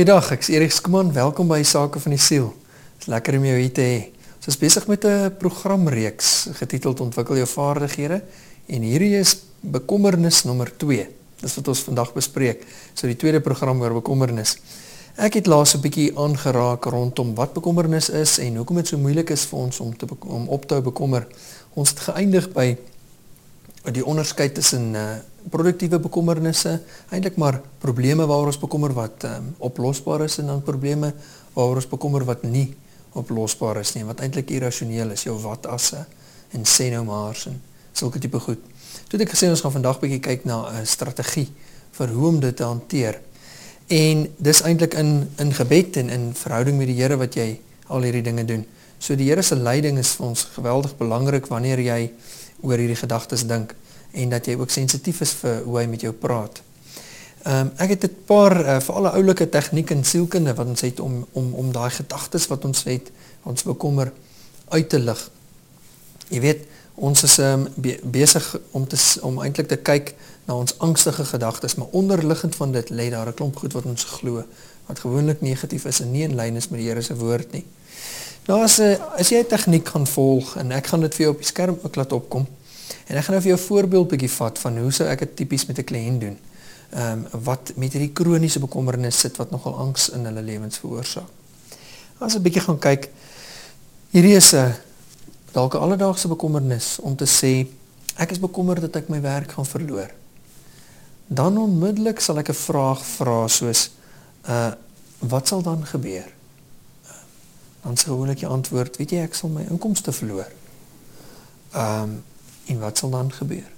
Goeiedag, ek is Erik Skuman. Welkom by Sake van die Siel. Dit is lekker om jou hier te hê. Ons is besig met 'n programreeks getiteld Ontwikkel jou vaardighede en hierdie is bekommernis nommer 2. Dis wat ons vandag bespreek. So die tweede program oor bekommernis. Ek het laas 'n bietjie aangeraak rondom wat bekommernis is en hoekom dit so moeilik is vir ons om te om op te hou bekommer. Ons het geëindig by die onderskeid tussen uh, produktiewe bekommernisse, eintlik maar probleme waaroor ons bekommer wat um, oplosbaar is en dan probleme waaroor ons bekommer wat nie oplosbaar is nie, wat eintlik irrasioneel is, jou wat asse en sê nou maar en sulke tipe goed. Toe het ek gesê ons gaan vandag bietjie kyk na 'n strategie vir hoe om dit te hanteer. En dis eintlik in in gebed en in verhouding met die Here wat jy al hierdie dinge doen. So die Here se leiding is vir ons geweldig belangrik wanneer jy oor hierdie gedagtes dink en dat jy ook sensitief is vir hoe hy met jou praat. Ehm um, ek het 'n paar uh, vir alle oulike tegnieke en sielkunde wat ons het om om om daai gedagtes wat ons het, ons bekommer uit te lig. Jy weet, ons is um, be besig om te om eintlik te kyk na ons angstige gedagtes, maar onderliggend van dit lê daar 'n klomp goed wat ons glo wat gewoonlik negatief is en nie in lyn is met die Here se woord nie. Nou as 'n as jy 'n tegniek gaan volg en ek gaan dit vir jou op die skerm ook laat opkom. En ek gaan nou vir jou 'n voorbeeld bietjie vat van hoe sou ek dit tipies met 'n kliënt doen. Ehm um, wat met hierdie kroniese bekommernis sit wat nogal angs in hulle lewens veroorsaak. As 'n bietjie gaan kyk hierdie is 'n dalk 'n alledaagse bekommernis om te sê ek is bekommerd dat ek my werk gaan verloor. Dan onmiddellik sal ek 'n vraag vra soos uh wat sal dan gebeur? Dan sou ek antwoord, weet jy ek sal my inkomste verloor. Ehm um, En wat sal dan gebeur?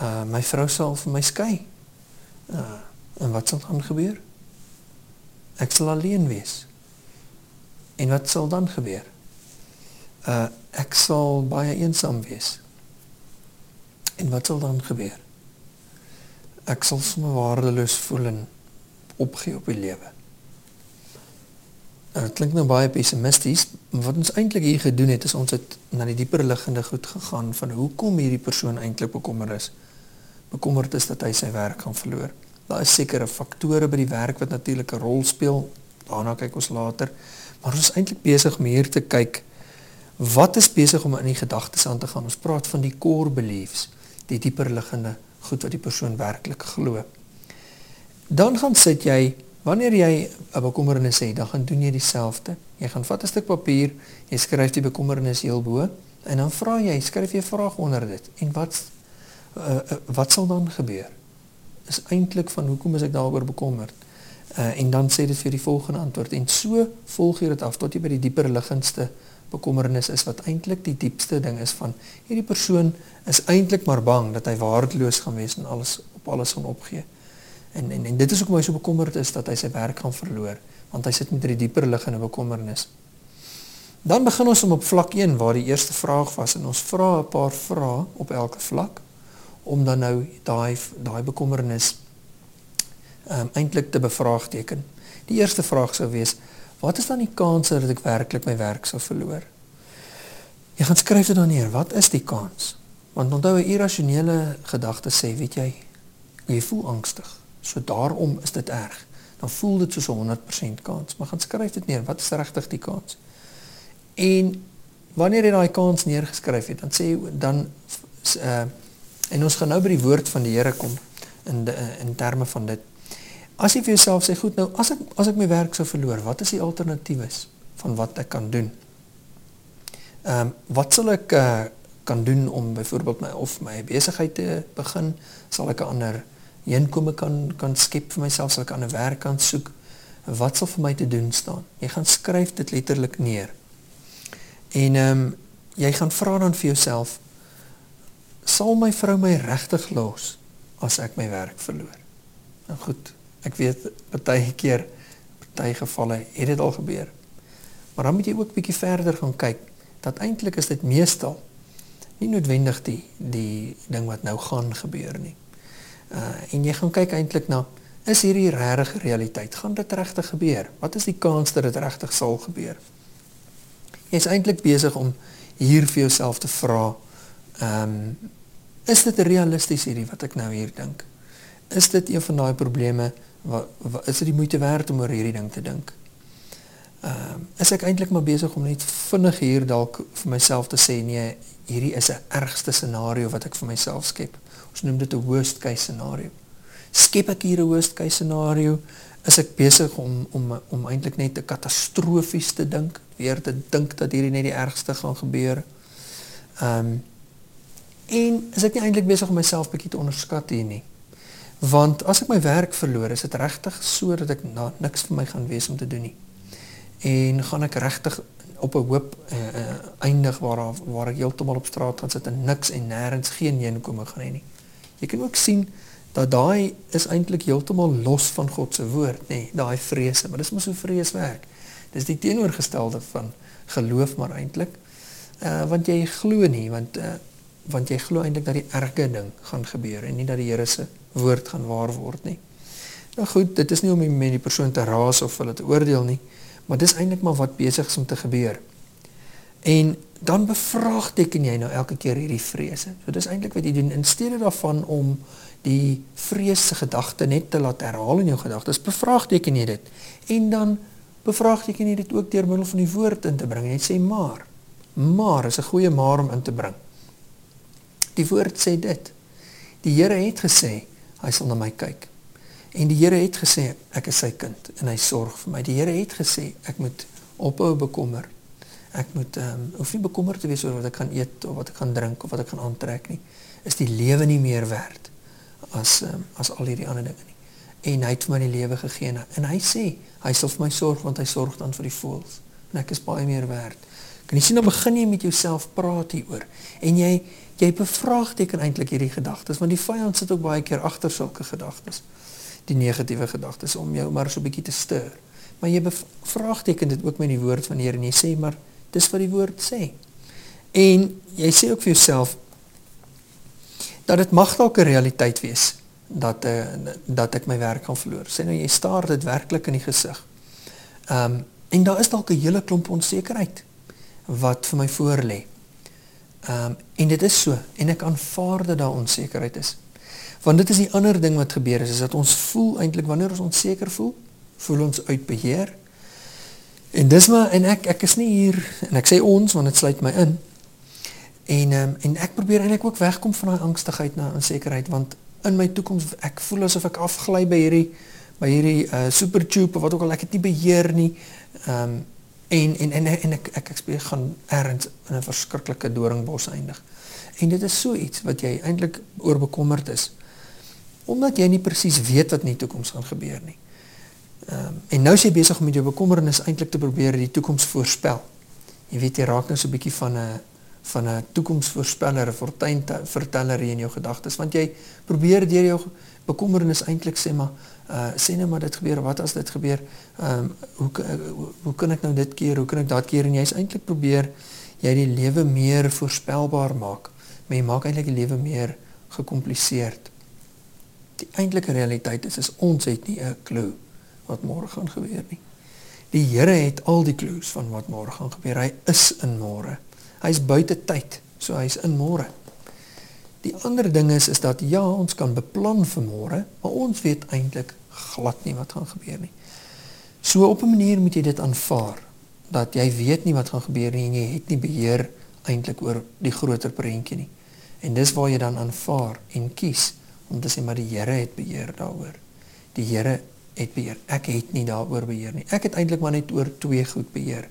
Uh my vrou sal vir my skei. Uh en wat sal dan gebeur? Ek sal alleen wees. En wat sal dan gebeur? Uh ek sal baie eensaam wees. En wat sal dan gebeur? Ek sal sommer waardeloos voel en opgee op die lewe. Dit klink nou baie pessimisties, maar wat ons eintlik hier gedoen het is ons het na die dieper liggende goed gegaan van hoekom hierdie persoon eintlik bekommerd is. Bekommerd is dat hy sy werk gaan verloor. Daar is sekere faktore by die werk wat natuurlik 'n rol speel. Daarna kyk ons later, maar ons is eintlik besig om hier te kyk wat is besig om in die gedagtes aan te gaan. Ons praat van die core beliefs, die dieper liggende goed wat die persoon werklik glo. Dan gaan sit jy Wanneer jy 'n bekommernis het, dan gaan doen jy dieselfde. Jy gaan vat 'n stuk papier, jy skryf die bekommernis heel bo en dan vra jy, skryf jy 'n vraag onder dit. En wat uh, uh, wat sal dan gebeur? Is eintlik van hoekom is ek daaroor bekommerd? Uh, en dan sê dit vir die volgende antwoord en so volg jy dit af tot jy by die dieper liggendste bekommernis is wat eintlik die diepste ding is van hierdie persoon is eintlik maar bang dat hy waardeloos gaan wees en alles op alles gaan opgee. En en en dit is hoekom hy so bekommerd is dat hy sy werk gaan verloor, want hy sit met 'n die dieper liggende bekommernis. Dan begin ons om op vlak 1 waar die eerste vraag was en ons vra 'n paar vrae op elke vlak om dan nou daai daai bekommernis ehm um, eintlik te bevraagteken. Die eerste vraag sou wees: Wat is dan die kans dat ek werklik my werk sou verloor? Jy gaan skryf dit dan neer. Wat is die kans? Want onthou 'n irrasionele gedagte sê, weet jy, jy voel angstig. So daarom is dit erg. Dan voel dit soos 'n 100% kans, maar gaan skryf dit neer. Wat is regtig die kans? En wanneer jy daai kans neergeskryf het, dan sê dan uh en ons gaan nou by die woord van die Here kom in de, in terme van dit. As jy vir jouself sê, goed, nou as ek as ek my werk sou verloor, wat is die alternatiewe van wat ek kan doen? Ehm um, wat sal ek uh, kan doen om byvoorbeeld my of my besigheid te begin? Sal ek 'n ander inkome kan kan skep vir myself, sal ek aan 'n werk kan soek. Wat sal vir my te doen staan? Jy gaan skryf dit letterlik neer. En ehm um, jy gaan vra dan vir jouself sal my vrou my regtig los as ek my werk verloor? Nou goed, ek weet baie keer baie gevalle het dit al gebeur. Maar dan moet jy ook bietjie verder gaan kyk dat eintlik is dit meestal nie noodwendig die die ding wat nou gaan gebeur nie. Uh en jy gaan kyk eintlik na is hierdie regte realiteit? Gaan dit regtig gebeur? Wat is die kans dat dit regtig sal gebeur? Jy's eintlik besig om hier vir jouself te vra, ehm um, is dit realisties hierdie wat ek nou hier dink? Is dit een van daai probleme Wat, wat is dit die moeite werd om oor hierdie ding te dink? Ehm um, is ek eintlik maar besig om net vinnig hier dalk vir myself te sê nee, hierdie is 'n ergste scenario wat ek vir myself skep. Ons noem dit 'n worst case scenario. Skep ek hier 'n worst case scenario? Is ek besig om om om eintlik net 'n katastrofies te dink, weer te dink dat hierdie net die ergste gaan gebeur? Ehm um, en is ek nie eintlik besig om myself bietjie te onderskat hier nie? Want as ek my werk verloor, is dit regtig so dat ek na, niks vir my gaan wees om te doen nie. En gaan ek regtig op 'n hoop uh, uh, eindig waar waar ek heeltemal op straat gaan sit en niks en nêrens geen heenkome gaan hê nie. Jy kan ook sien dat daai is eintlik heeltemal los van God se woord, nê, nee, daai vrese, maar dis mos so vrees werk. Dis die teenoorgestelde van geloof maar eintlik. Uh want jy glo nie, want uh want jy glo eintlik dat die erge ding gaan gebeur en nie dat die Here se woord gaan waar word nie. Nou goed, dit is nie om met die persoon te raas of hulle te oordeel nie, maar dis eintlik maar wat besig is om te gebeur. En dan bevraagteken jy nou elke keer hierdie vrese. So dis eintlik wat jy doen in steede daarvan om die vreese gedagte net te laat herhaal in jou gedagtes, bevraagteken jy dit. En dan bevraagteken jy dit ook deur middel van die woord in te bring. Jy sê maar. Maar is 'n goeie maar om in te bring. Die woord sê dit. Die Here het gesê hy sal na my kyk. En die Here het gesê ek is sy kind en hy sorg vir my. Die Here het gesê ek moet ophou bekommer. Ek moet ehm um, hoef nie bekommerd te wees oor wat ek gaan eet of wat ek gaan drink of wat ek gaan aantrek nie. Is die lewe nie meer werd as um, as al hierdie ander dinge nie. En hy het vir my die lewe gegee en hy sê hy sal vir my sorg want hy sorg dan vir die voëls en ek is baie meer werd. Kan jy sien dan begin jy met jouself praat hieroor en jy jy bevraagteken eintlik hierdie gedagtes want die vyand sit ook baie keer agter sulke gedagtes. Die negatiewe gedagtes om jou maar so 'n bietjie te stuur. Maar jy bevraagteken dit ook met die woord van die Here en jy sê maar dis wat die woord sê. En jy sê ook vir jouself dat dit mag dalk 'n realiteit wees dat uh, dat ek my werk gaan verloor. Sê nou jy staar dit werklik in die gesig. Ehm um, en daar is dalk 'n hele klomp onsekerheid wat vir my voor lê. Ehm um, en dit is so en ek aanvaar dat daar onsekerheid is. Want dit is die ander ding wat gebeur is is dat ons voel eintlik wanneer ons onseker voel, voel ons uit beheer. En dis maar en ek ek is nie hier en ek sê ons want dit sluit my in. En um, en ek probeer eintlik ook wegkom van daai angstigheid na onsekerheid want in my toekoms ek voel asof ek afgly by hierdie by hierdie uh, super tube of wat ook al ek het nie beheer nie. Ehm um, en en en en ek ek ek speel gaan ergens in 'n verskriklike doringbos eindig. En dit is so iets wat jy eintlik oor bekommerd is omdat jy nie presies weet wat in die toekoms gaan gebeur nie. Ehm um, en nou is jy besig om met jou bekommernis eintlik te probeer die toekoms voorspel. Jy weet jy raak nou so 'n bietjie van 'n van 'n toekomsvoorspeller, 'n fortuinverteller in jou gedagtes, want jy probeer deur jou bekommernis eintlik sê maar uh sê net maar dit gebeur, wat as dit gebeur? Ehm um, hoe hoe kan ek nou dit keer? Hoe kan ek daad keer? En jy's eintlik probeer jy die lewe meer voorspelbaar maak. Maar jy maak eintlik die lewe meer gekompliseerd. Die eintlike realiteit is is ons het nie 'n klou wat môre gaan gebeur nie. Die Here het al die klues van wat môre gaan gebeur. Hy is in môre. Hy's buite tyd, so hy's in môre. Die ander ding is is dat ja, ons kan beplan vir môre, maar ons weet eintlik glad nie wat gaan gebeur nie. So op 'n manier moet jy dit aanvaar dat jy weet nie wat gaan gebeur nie en jy het nie beheer eintlik oor die groter prentjie nie. En dis waar jy dan aanvaar en kies om te sê maar die Here het beheer daaroor. Die Here het beheer. Ek het nie daaroor beheer nie. Ek het eintlik maar net oor twee goed beheer.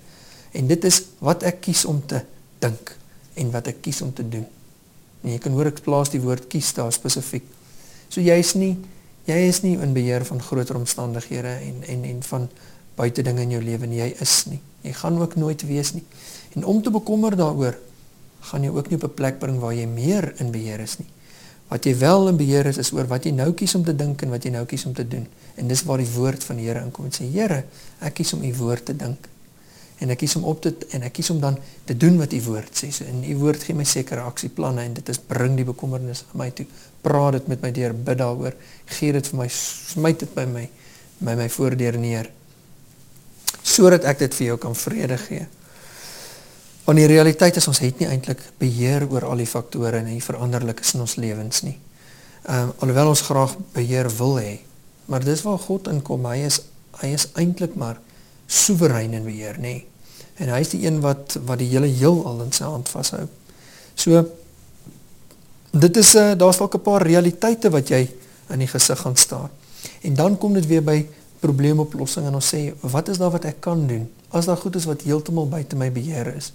En dit is wat ek kies om te dink en wat ek kies om te doen. En jy kan hoor ek plaas die woord kies daar spesifiek. So jy is nie jy is nie in beheer van groter omstandighede en en en van buite dinge in jou lewe nie. Jy is nie. Jy gaan ook nooit wees nie. En om te bekommer daaroor gaan jy ook nie op 'n plek bring waar jy meer in beheer is nie. Wat jy wel in beheer is is oor wat jy nou kies om te dink en wat jy nou kies om te doen. En dis waar die woord van die Here inkom en sê Here, ek kies om u woord te dink en ek kies om op te en ek kies om dan te doen wat u woord sê. So in u woord gee my sekere aksieplanne en dit is bring die bekommernis aan my toe. Praat dit met my deur, bid daaroor. Gee dit vir my, smyt dit by my my my voordeur neer. Sodat ek dit vir jou kan vrede gee. Want die realiteit is ons het nie eintlik beheer oor al die faktore en die veranderlikes in ons lewens nie. Ehm um, alhoewel ons graag beheer wil hê, Maar dis waar God inkom. Hy is hy is eintlik maar soewerein in beheer, nê. En hy is die een wat wat die hele heelal in sy hand vashou. So dit is 'n uh, daar's dalk 'n paar realiteite wat jy in die gesig gaan staar. En dan kom dit weer by probleemoplossing en ons sê wat is daar wat ek kan doen? As daar goed is wat heeltemal buite my beheer is,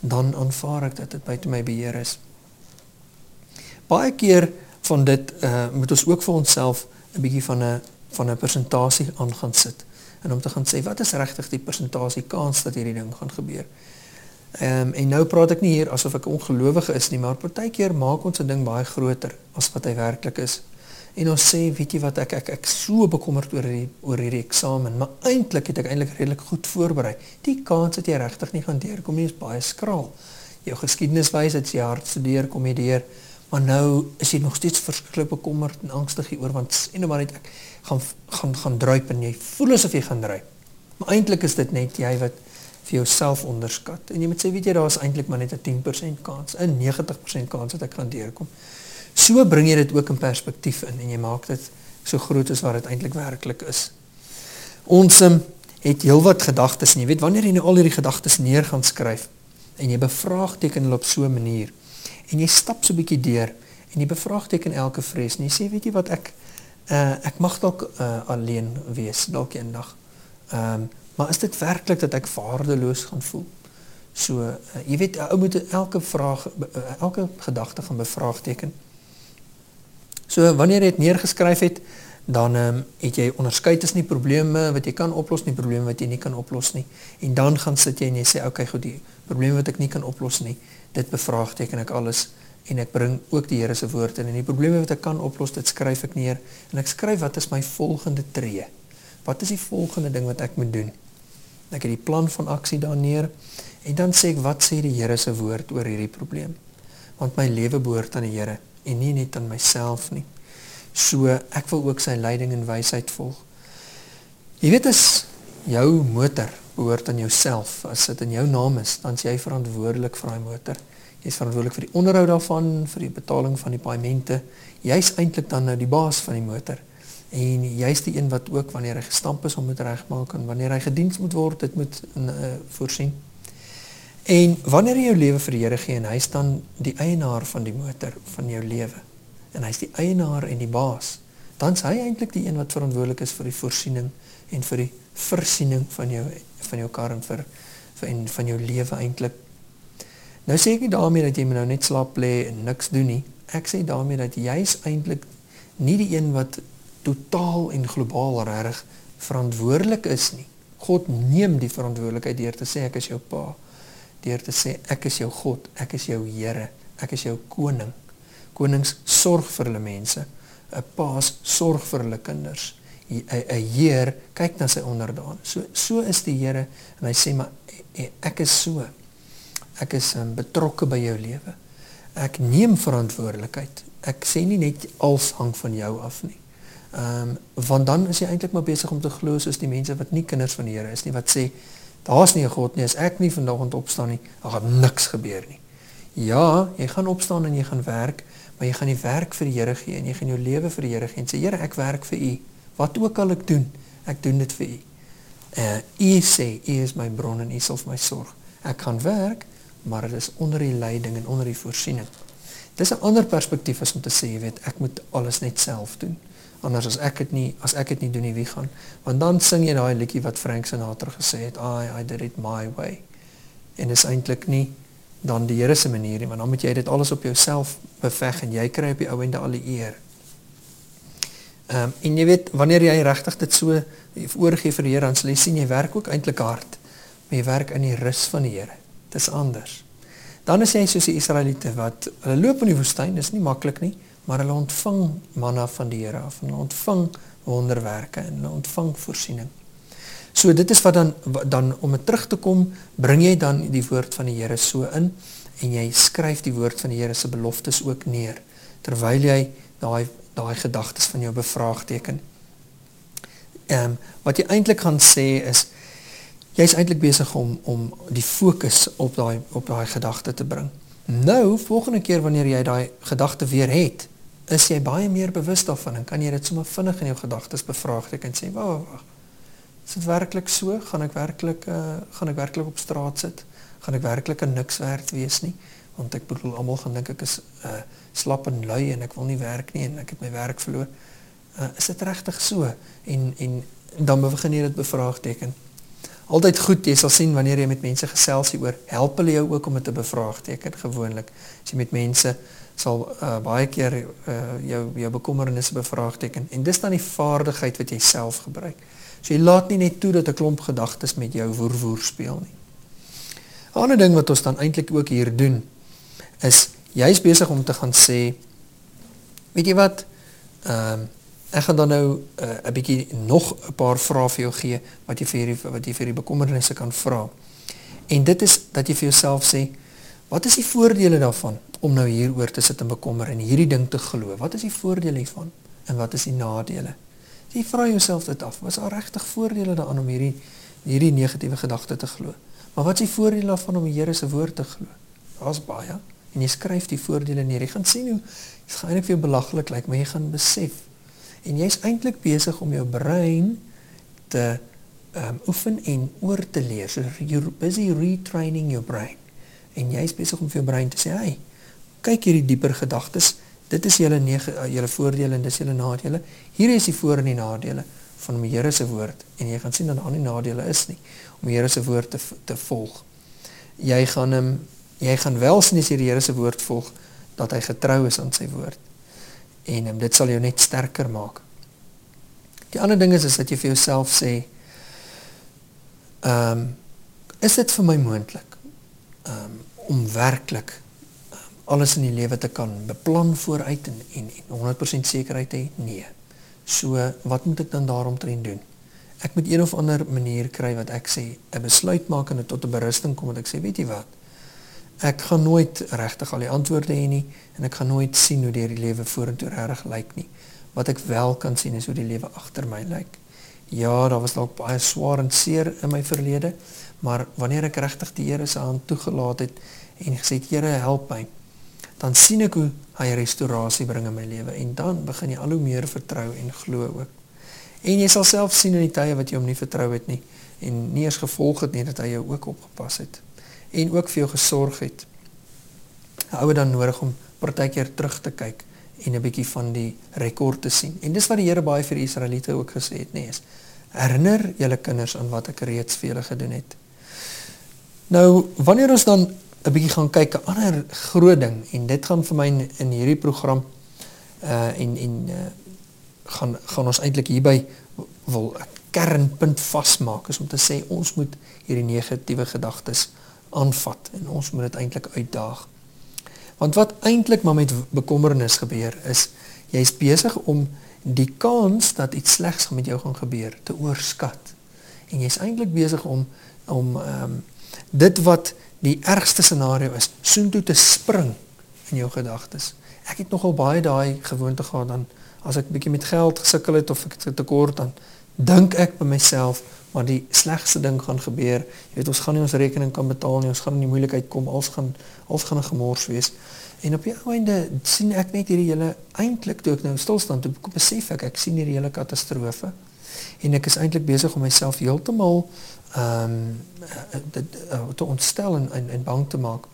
dan aanvaar ek dat dit buite my beheer is. Baie keer van dit uh, moet ons ook vir onsself 'n bietjie van 'n van 'n persentasie aan gaan sit en om te gaan sê wat is regtig die persentasie kans dat hierdie ding gaan gebeur. Ehm um, en nou praat ek nie hier asof ek ongelowige is nie, maar partykeer maak ons 'n ding baie groter as wat hy werklik is. En ons sê, weet jy wat ek ek ek so bekommerd oor hierdie oor hierdie eksamen, maar eintlik het ek eintlik redelik goed voorberei. Die kans dat jy regtig nie gaan deurkom nie is baie skraal. Jou geskiedenis wys dat jy hard studeer, kom jy deur. Maar nou is jy nog steeds verskriklik bekommerd en angstig hieroor want sê nou maar net ek gaan gaan gaan druip en jy voel asof jy gaan druip. Maar eintlik is dit net jy wat vir jouself onderskat. En jy moet sê weet jy daar is eintlik maar net 'n 10% kans, 'n 90% kans dat ek gaan deurkom. So bring jy dit ook in perspektief in en jy maak dit so groot as wat dit eintlik werklik is. Ons um, het heelwat gedagtes en jy weet wanneer jy nou al hierdie gedagtes neer gaan skryf en jy bevraagteken hulle op so 'n manier en jy stap so 'n bietjie deur en jy bevraagteken elke vrees en jy sê weet jy wat ek uh, ek mag dalk uh, alleen wees dalk eendag. Ehm um, maar is dit werklik dat ek waardeloos gaan voel? So uh, jy weet ou moet elke vraag uh, elke gedagte gaan bevraagteken. So wanneer jy dit neergeskryf het, dan ehm um, het jy onderskei tussen die probleme wat jy kan oplos en die probleme wat jy nie kan oplos nie. En dan gaan sit jy en jy sê okay, goed, die probleme wat ek nie kan oplos nie, dit bevraagteken ek alles en ek bring ook die Here se woord in. En die probleme wat ek kan oplos dit skryf ek neer en ek skryf wat is my volgende tree? Wat is die volgende ding wat ek moet doen? Ek het die plan van aksie daar neer en dan sê ek wat sê die Here se woord oor hierdie probleem? Want my lewe behoort aan die Here en nie net aan myself nie so ek wil ook sy leiding en wysheid volg jy weet as jou motor behoort aan jouself as dit in jou naam is dan is jy verantwoordelik vir daai motor jy is verantwoordelik vir die onderhoud daarvan, vir die betaling van die paemente. Jy's eintlik dan nou die baas van die motor. En jy's die een wat ook wanneer hy gestamp is om moet regmaak en wanneer hy gediens moet word, dit moet uh, voorsien. En wanneer jy jou lewe vir die Here gee en hy's dan die eienaar van die motor van jou lewe en hy's die eienaar en die baas, dan's hy eintlik die een wat verantwoordelik is vir die voorsiening en vir die versiening van jou van jou kar en vir, vir en van jou lewe eintlik Nou sê ek nie daarmee dat jy nou net slaap lê en niks doen nie. Ek sê daarmee dat jy is eintlik nie die een wat totaal en globaal reg verantwoordelik is nie. God neem die verantwoordelikheid deur te sê ek is jou pa, deur te sê ek is jou God, ek is jou Here, ek is jou koning. Konings sorg vir hulle mense. 'n Paas sorg vir hulle kinders. 'n Heer kyk na sy onderdaan. So so is die Here en hy sê maar e, e, ek is so ek is um, betrokke by jou lewe. Ek neem verantwoordelikheid. Ek sê nie net als hang van jou af nie. Ehm um, want dan is jy eintlik maar besig om te glo soos die mense wat nie kinders van die Here is nie wat sê daar's nie 'n God nie as ek nie vandag ont opstaan nie, dan gaan niks gebeur nie. Ja, jy gaan opstaan en jy gaan werk, maar jy gaan die werk vir die Here gee en jy gaan jou lewe vir die Here gee en sê Here, ek werk vir U. Wat ook al ek doen, ek doen dit vir U. Uh U sê U is my bron en U sal vir my sorg. Ek gaan werk, maar dit is onder die leiding en onder die voorsiening. Dis 'n ander perspektief as om te sê, jy weet, ek moet alles net self doen. Anders as ek dit nie, as ek dit nie doen nie, wie gaan? Want dan sing jy daai liedjie wat Frank Sinatra gesê het, I I did it my way. En is eintlik nie dan die Here se manier nie, want dan moet jy dit alles op jouself beveg en jy kry op die ou ende al die eer. Ehm um, en jy weet wanneer jy regtig dit so oorgee vir die Here, dan sal jy sien jy werk ook eintlik hard, maar jy werk in die rus van die Here dis anders. Dan is jy soos die Israeliete wat hulle loop in die woestyn, dis nie maklik nie, maar hulle ontvang manna van die Here af en hulle ontvang wonderwerke en hulle ontvang voorsiening. So dit is wat dan dan om dit terug te kom, bring jy dan die woord van die Here so in en jy skryf die woord van die Here se beloftes ook neer terwyl jy daai daai gedagtes van jou bevraagteken. Ehm um, wat jy eintlik gaan sê is jy's eintlik besig om om die fokus op daai op daai gedagte te bring. Nou, volgende keer wanneer jy daai gedagte weer het, is jy baie meer bewus daarvan en kan jy dit sommer vinnig in jou gedagtes bevraagteken en sê, "Wag, wag, wag. Is dit werklik so? Gaan ek werklik uh gaan ek werklik op straat sit? Gaan ek werklik 'n niks werd wees nie?" Want ek bedoel almal gaan dink ek is uh slap en lui en ek wil nie werk nie en ek het my werk verloor. Uh is dit regtig so? En en dan begin jy dit bevraagteken. Altyd goed, jy sal sien wanneer jy met mense gesels hieroor, help hulle jou ook om dit te bevraagteken gewoonlik. As jy met mense sal uh, baie keer uh, jou jou bekommernisse bevraagteken en dis dan die vaardigheid wat jy self gebruik. So jy laat nie net toe dat 'n klomp gedagtes met jou woer woer speel nie. 'n Ander ding wat ons dan eintlik ook hier doen is jy's besig om te gaan sê weet jy wat ehm uh, ek gaan dan nou 'n uh, bietjie nog 'n paar vrae vir jou gee wat jy vir die, wat jy vir die bekommernisse kan vra. En dit is dat jy vir jouself sê wat is die voordele daarvan om nou hieroor te sit en bekommer en hierdie ding te glo. Wat is die voordele hiervan en wat is die nadele? Jy vra jouself dit af. Was daar regtig voordele daaraan om hierdie hierdie negatiewe gedagte te glo? Maar wat is die voordele daarvan om die Here se woord te glo? Daar's baie en jy skryf die voordele neer. Jy gaan sien hoe dit gaan eintlik vir jou belaglik lyk, maar jy gaan besef en jy's eintlik besig om jou brein te um, oefen en oor te leer. So you're busy retraining your brain. En jy's besig om vir jou brein te sê, "Hey, kyk hierdie dieper gedagtes. Dit is julle nege uh, julle voordele en dis julle nadele. Hier is die voor en die nadele van die Here se woord en jy gaan sien dat daar nie nadele is nie om die Here se woord te te volg. Jy gaan hom jy gaan wel sien as jy die Here se woord volg dat hy getrou is aan sy woord. En um, dit sal jou net sterker maak. Die ander ding is is dat jy vir jouself sê ehm um, is dit vir my moontlik um, om werklik alles in die lewe te kan beplan vooruit en en, en 100% sekerheid hê? Nee. So wat moet ek dan daaromtrent doen? Ek moet een of ander manier kry wat ek sê 'n besluit maak en tot 'n berusting kom wat ek sê, weet jy wat? Ek gaan nooit regtig al die antwoorde hê nie en ek gaan nooit sien hoe die lewe vorentoe reg lyk nie. Wat ek wel kan sien is hoe die lewe agter my lyk. Ja, daar was dalk baie swaar en seer in my verlede, maar wanneer ek regtig die Here se hand toegelaat het en gesê het Here help my, dan sien ek hoe hy restaurasie bring in my lewe en dan begin jy al hoe meer vertrou en glo ook. En jy sal self sien in die tye wat jy hom nie vertrou het nie en nie eens gevolg het nie dat hy jou ook opgepas het en ook vir jou gesorg het. Hou dit dan nodig om partykeer terug te kyk en 'n bietjie van die rekord te sien. En dis wat die Here baie vir die Israeliete ook gesê het, nê, is herinner julle kinders aan wat ek reeds vir julle gedoen het. Nou, wanneer ons dan 'n bietjie gaan kyk 'n ander groot ding en dit gaan vir my in, in hierdie program uh en en uh gaan gaan ons eintlik hierby wil 'n kernpunt vasmaak is om te sê ons moet hierdie negatiewe gedagtes aanvat en ons moet dit eintlik uitdaag. Want wat eintlik maar met bekommernis gebeur is jy's besig om die kans dat iets slegs met jou gaan gebeur te oorskat. En jy's eintlik besig om om ehm um, dit wat die ergste scenario is soontoe te spring in jou gedagtes. Ek het nogal baie daai gewoonte gehad dan as ek bietjie met geld gesukkel het of ek het tekort dan dink ek by myself maar die slegste ding gaan gebeur. Jy weet ons gaan nie ons rekening kan betaal nie, ons gaan in die moeilikheid kom, alles gaan alles gaan 'n gemors wees. En op die einde sien ek net hierdie hele eintlik toe ek nou stil staan toe besef ek ek sien hierdie hele katastrofe en ek is eintlik besig om myself heeltemal um, te ontstel en, en en bang te maak.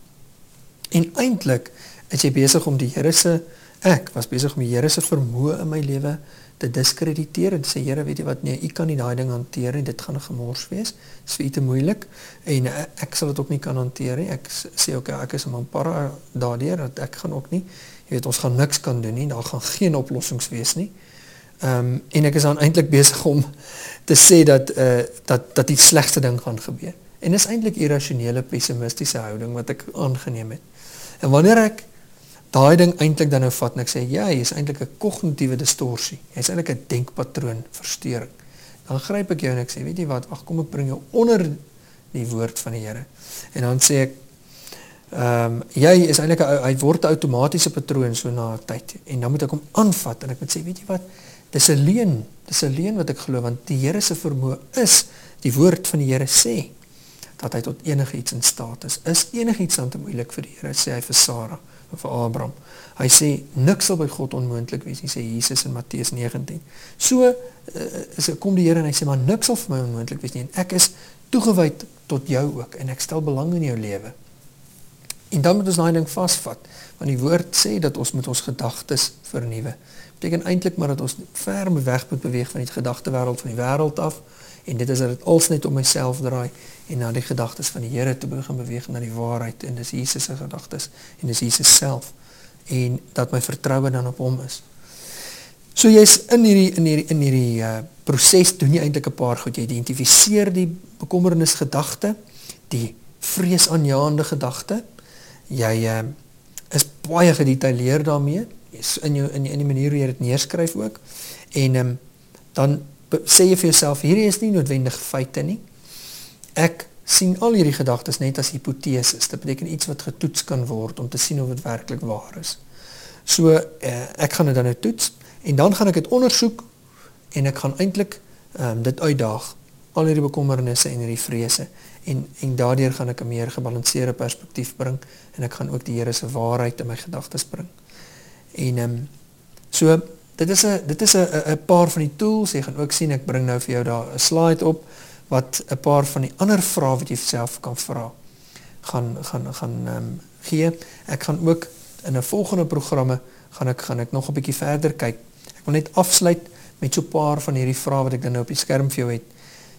En eintlik is jy besig om die Here se ek was besig om die Here se vermoë in my lewe te diskrediteer en sê Here, weet jy wat nee, u kan nie daai ding hanteer nie, dit gaan 'n gemors wees. Dit is vir u te moeilik en uh, ek sal dit ook nie kan hanteer nie. Ek sê ook ek is 'n man para daardeur dat ek gaan ook nie. Jy weet ons gaan niks kan doen nie. Daar gaan geen oplossings wees nie. Ehm um, en ek is dan eintlik besig om te sê dat eh uh, dat dat die slegste ding gaan gebeur. En dis eintlik irrasionele pessimistiese houding wat ek aangeneem het. En wanneer ek daai ding eintlik dan nou vat en ek sê ja, jy is eintlik 'n kognitiewe distorsie. Jy's eintlik 'n denkpatroon verstoring. Dan gryp ek jou en ek sê, weet jy wat, wag, kom ek bring jou onder die woord van die Here. En dan sê ek ehm um, jy is eintlik hy word 'n outomatiese patroon so na tyd en dan moet ek hom aanvat en ek moet sê, weet jy wat, Dis 'n leuen. Dis 'n leuen wat ek glo want die Here se vermoë is die woord van die Here sê dat hy tot enigiets in staat is. Is enigiets dan te moeilik vir die Here? Sê hy vir Sara of vir Abraham. Hy sê niks sal by God onmoontlik wees nie, sê Jesus in Matteus 19. So uh, is kom die Here en hy sê maar niks sal vir my onmoontlik wees nie en ek is toegewy tot jou ook en ek stel belang in jou lewe. En dan moet ons daai ding vasvat, want die woord sê dat ons met ons gedagtes vernuwe. Beteken eintlik maar dat ons ver weg moet beweeg van die gedagtewêreld van die wêreld af en dit is dat dit als net om myself draai en na die gedagtes van die Here toe begin beweeg na die waarheid en dis Jesus se gedagtes en dis Jesus self en dat my vertroue dan op hom is. So jy's in hierdie in hierdie in hierdie uh proses doen jy eintlik 'n paar goed. Jy identifiseer die bekommernis gedagte, die vreesaanjaende gedagte. Jy uh is baie gedetailleerd daarmee. Jy's in jou in in die manier hoe jy dit neerskryf ook. En ehm um, dan sê jy vir jouself hierdie is nie noodwendig feite nie. Ek sien al hierdie gedagtes net as hipoteses. Dit beteken iets wat getoets kan word om te sien of dit werklik waar is. So uh, ek gaan dit dan nou toets en dan gaan ek dit ondersoek en ek gaan eintlik ehm um, dit uitdaag al hierdie bekommernisse en hierdie vrese en en daardeur gaan ek 'n meer gebalanseerde perspektief bring en ek gaan ook die Here se waarheid in my gedagtes bring. En ehm um, so dit is 'n dit is 'n 'n paar van die tools jy gaan ook sien ek bring nou vir jou daar 'n slide op wat 'n paar van die ander vrae wat jy self kan vra gaan gaan gaan ehm um, gee. Ek gaan ook in 'n volgende programme gaan ek gaan ek nog 'n bietjie verder kyk. Ek wil net afsluit met so 'n paar van hierdie vrae wat ek dan nou op die skerm vir jou het.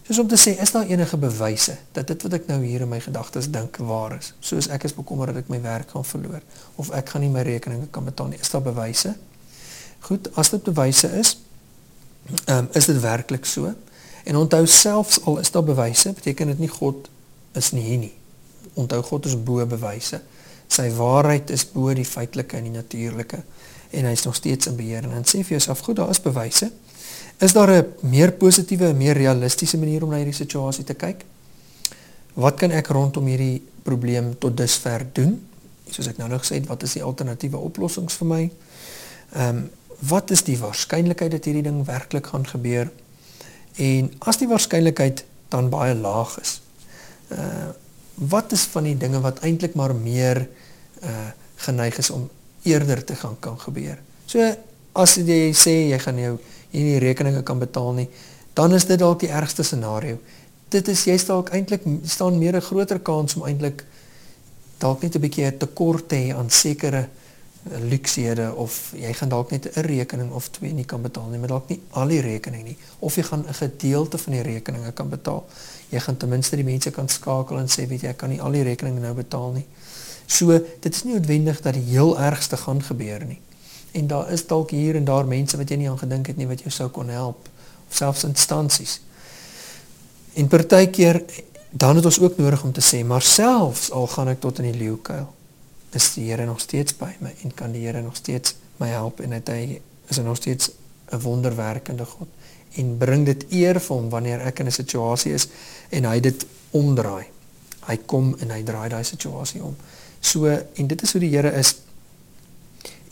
Soos om te sê, is daar enige bewyse dat dit wat ek nou hier in my gedagtes dink waar is? Soos ek is bekommerd dat ek my werk gaan verloor of ek gaan nie my rekeninge kan betaal nie. Is daar bewyse? Goed, as dit bewyse is, um, is dit werklik so? En onthou selfs al is daar bewyse, beteken dit nie God is nie hier nie. Onthou God is bo bewyse. Sy waarheid is bo die feitelike en die natuurlike en hy is nog steeds in beheer. En dan sê vir jouself, goed, daar is bewyse. Is daar 'n meer positiewe en meer realistiese manier om na hierdie situasie te kyk? Wat kan ek rondom hierdie probleem tot dusver doen? Soos ek nou nog gesê het, wat is die alternatiewe oplossings vir my? Ehm um, wat is die waarskynlikheid dat hierdie ding werklik gaan gebeur? En as die waarskynlikheid dan baie laag is, uh wat is van die dinge wat eintlik maar meer uh geneig is om eerder te gaan kan gebeur? So as jy sê jy gaan jou jy nie rekeninge kan betaal nie, dan is dit dalk die ergste scenario. Dit is jy dalk eintlik staan meer 'n groter kans om eintlik dalk net 'n bietjie 'n tekort te hê aan sekere luksehede of jy gaan dalk net 'n rekening of twee nie kan betaal nie, maar dalk nie al die rekening nie of jy gaan 'n gedeelte van die rekeninge kan betaal. Jy gaan ten minste die mense kan skakel en sê weet jy ek kan nie al die rekeninge nou betaal nie. So dit is nie noodwendig dat die heel ergste gaan gebeur nie. En daar is dalk hier en daar mense wat jy nie aan gedink het nie wat jou sou kon help of selfs instansies. En partykeer dan het ons ook nodig om te sê maar selfs al gaan ek tot in die leeukuil is die Here nog steeds by my en kan die Here nog steeds my help en hy is nog steeds 'n wonderwerkende God en bring dit eer vir hom wanneer ek in 'n situasie is en hy dit omdraai. Hy kom en hy draai daai situasie om. So en dit is hoe die Here is.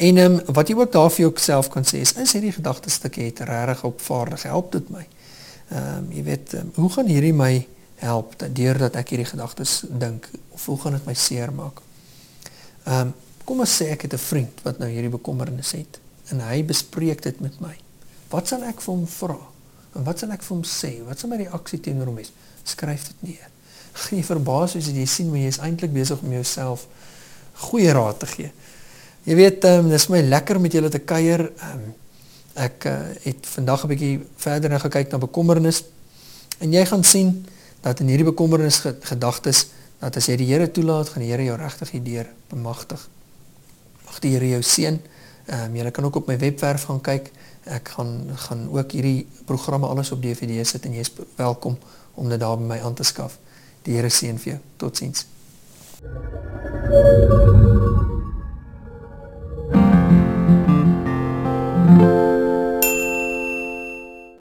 En ehm um, wat jy ook daar vir jouself kan sê is is hierdie gedagtestukkie het regtig opvaardig help dit my. Ehm um, jy weet um, hoe gaan hierdie my help dat deurdat ek hierdie gedagtes dink of hoe gaan dit my seermaak? Ehm um, kom ons sê ek het 'n vriend wat nou hierdie bekommernis het en hy bespreek dit met my. Wat sal ek vir hom vra? En wat sal ek vir hom sê? Wat sal my reaksie teenoor hom wees? Skryf dit neer. Geen verbaas as jy sien hoe jy is eintlik besig om jouself goeie raad te gee. Jy weet, um, dis my lekker met julle te kuier. Um, ek uh, het vandag 'n bietjie verder na gekyk na bekommernis en jy gaan sien dat in hierdie bekommernis gedagtes dat as jy die Here toelaat, gaan die Here jou regtig hierdeur bemagtig. Mag die Here jou seën. Ehm um, jy kan ook op my webwerf gaan kyk. Ek gaan gaan ook hierdie programme alles op DVD sit en jy's welkom om dit daar by my aan te skaf. Die Here seën vir jou. Totsiens. Thank you. Música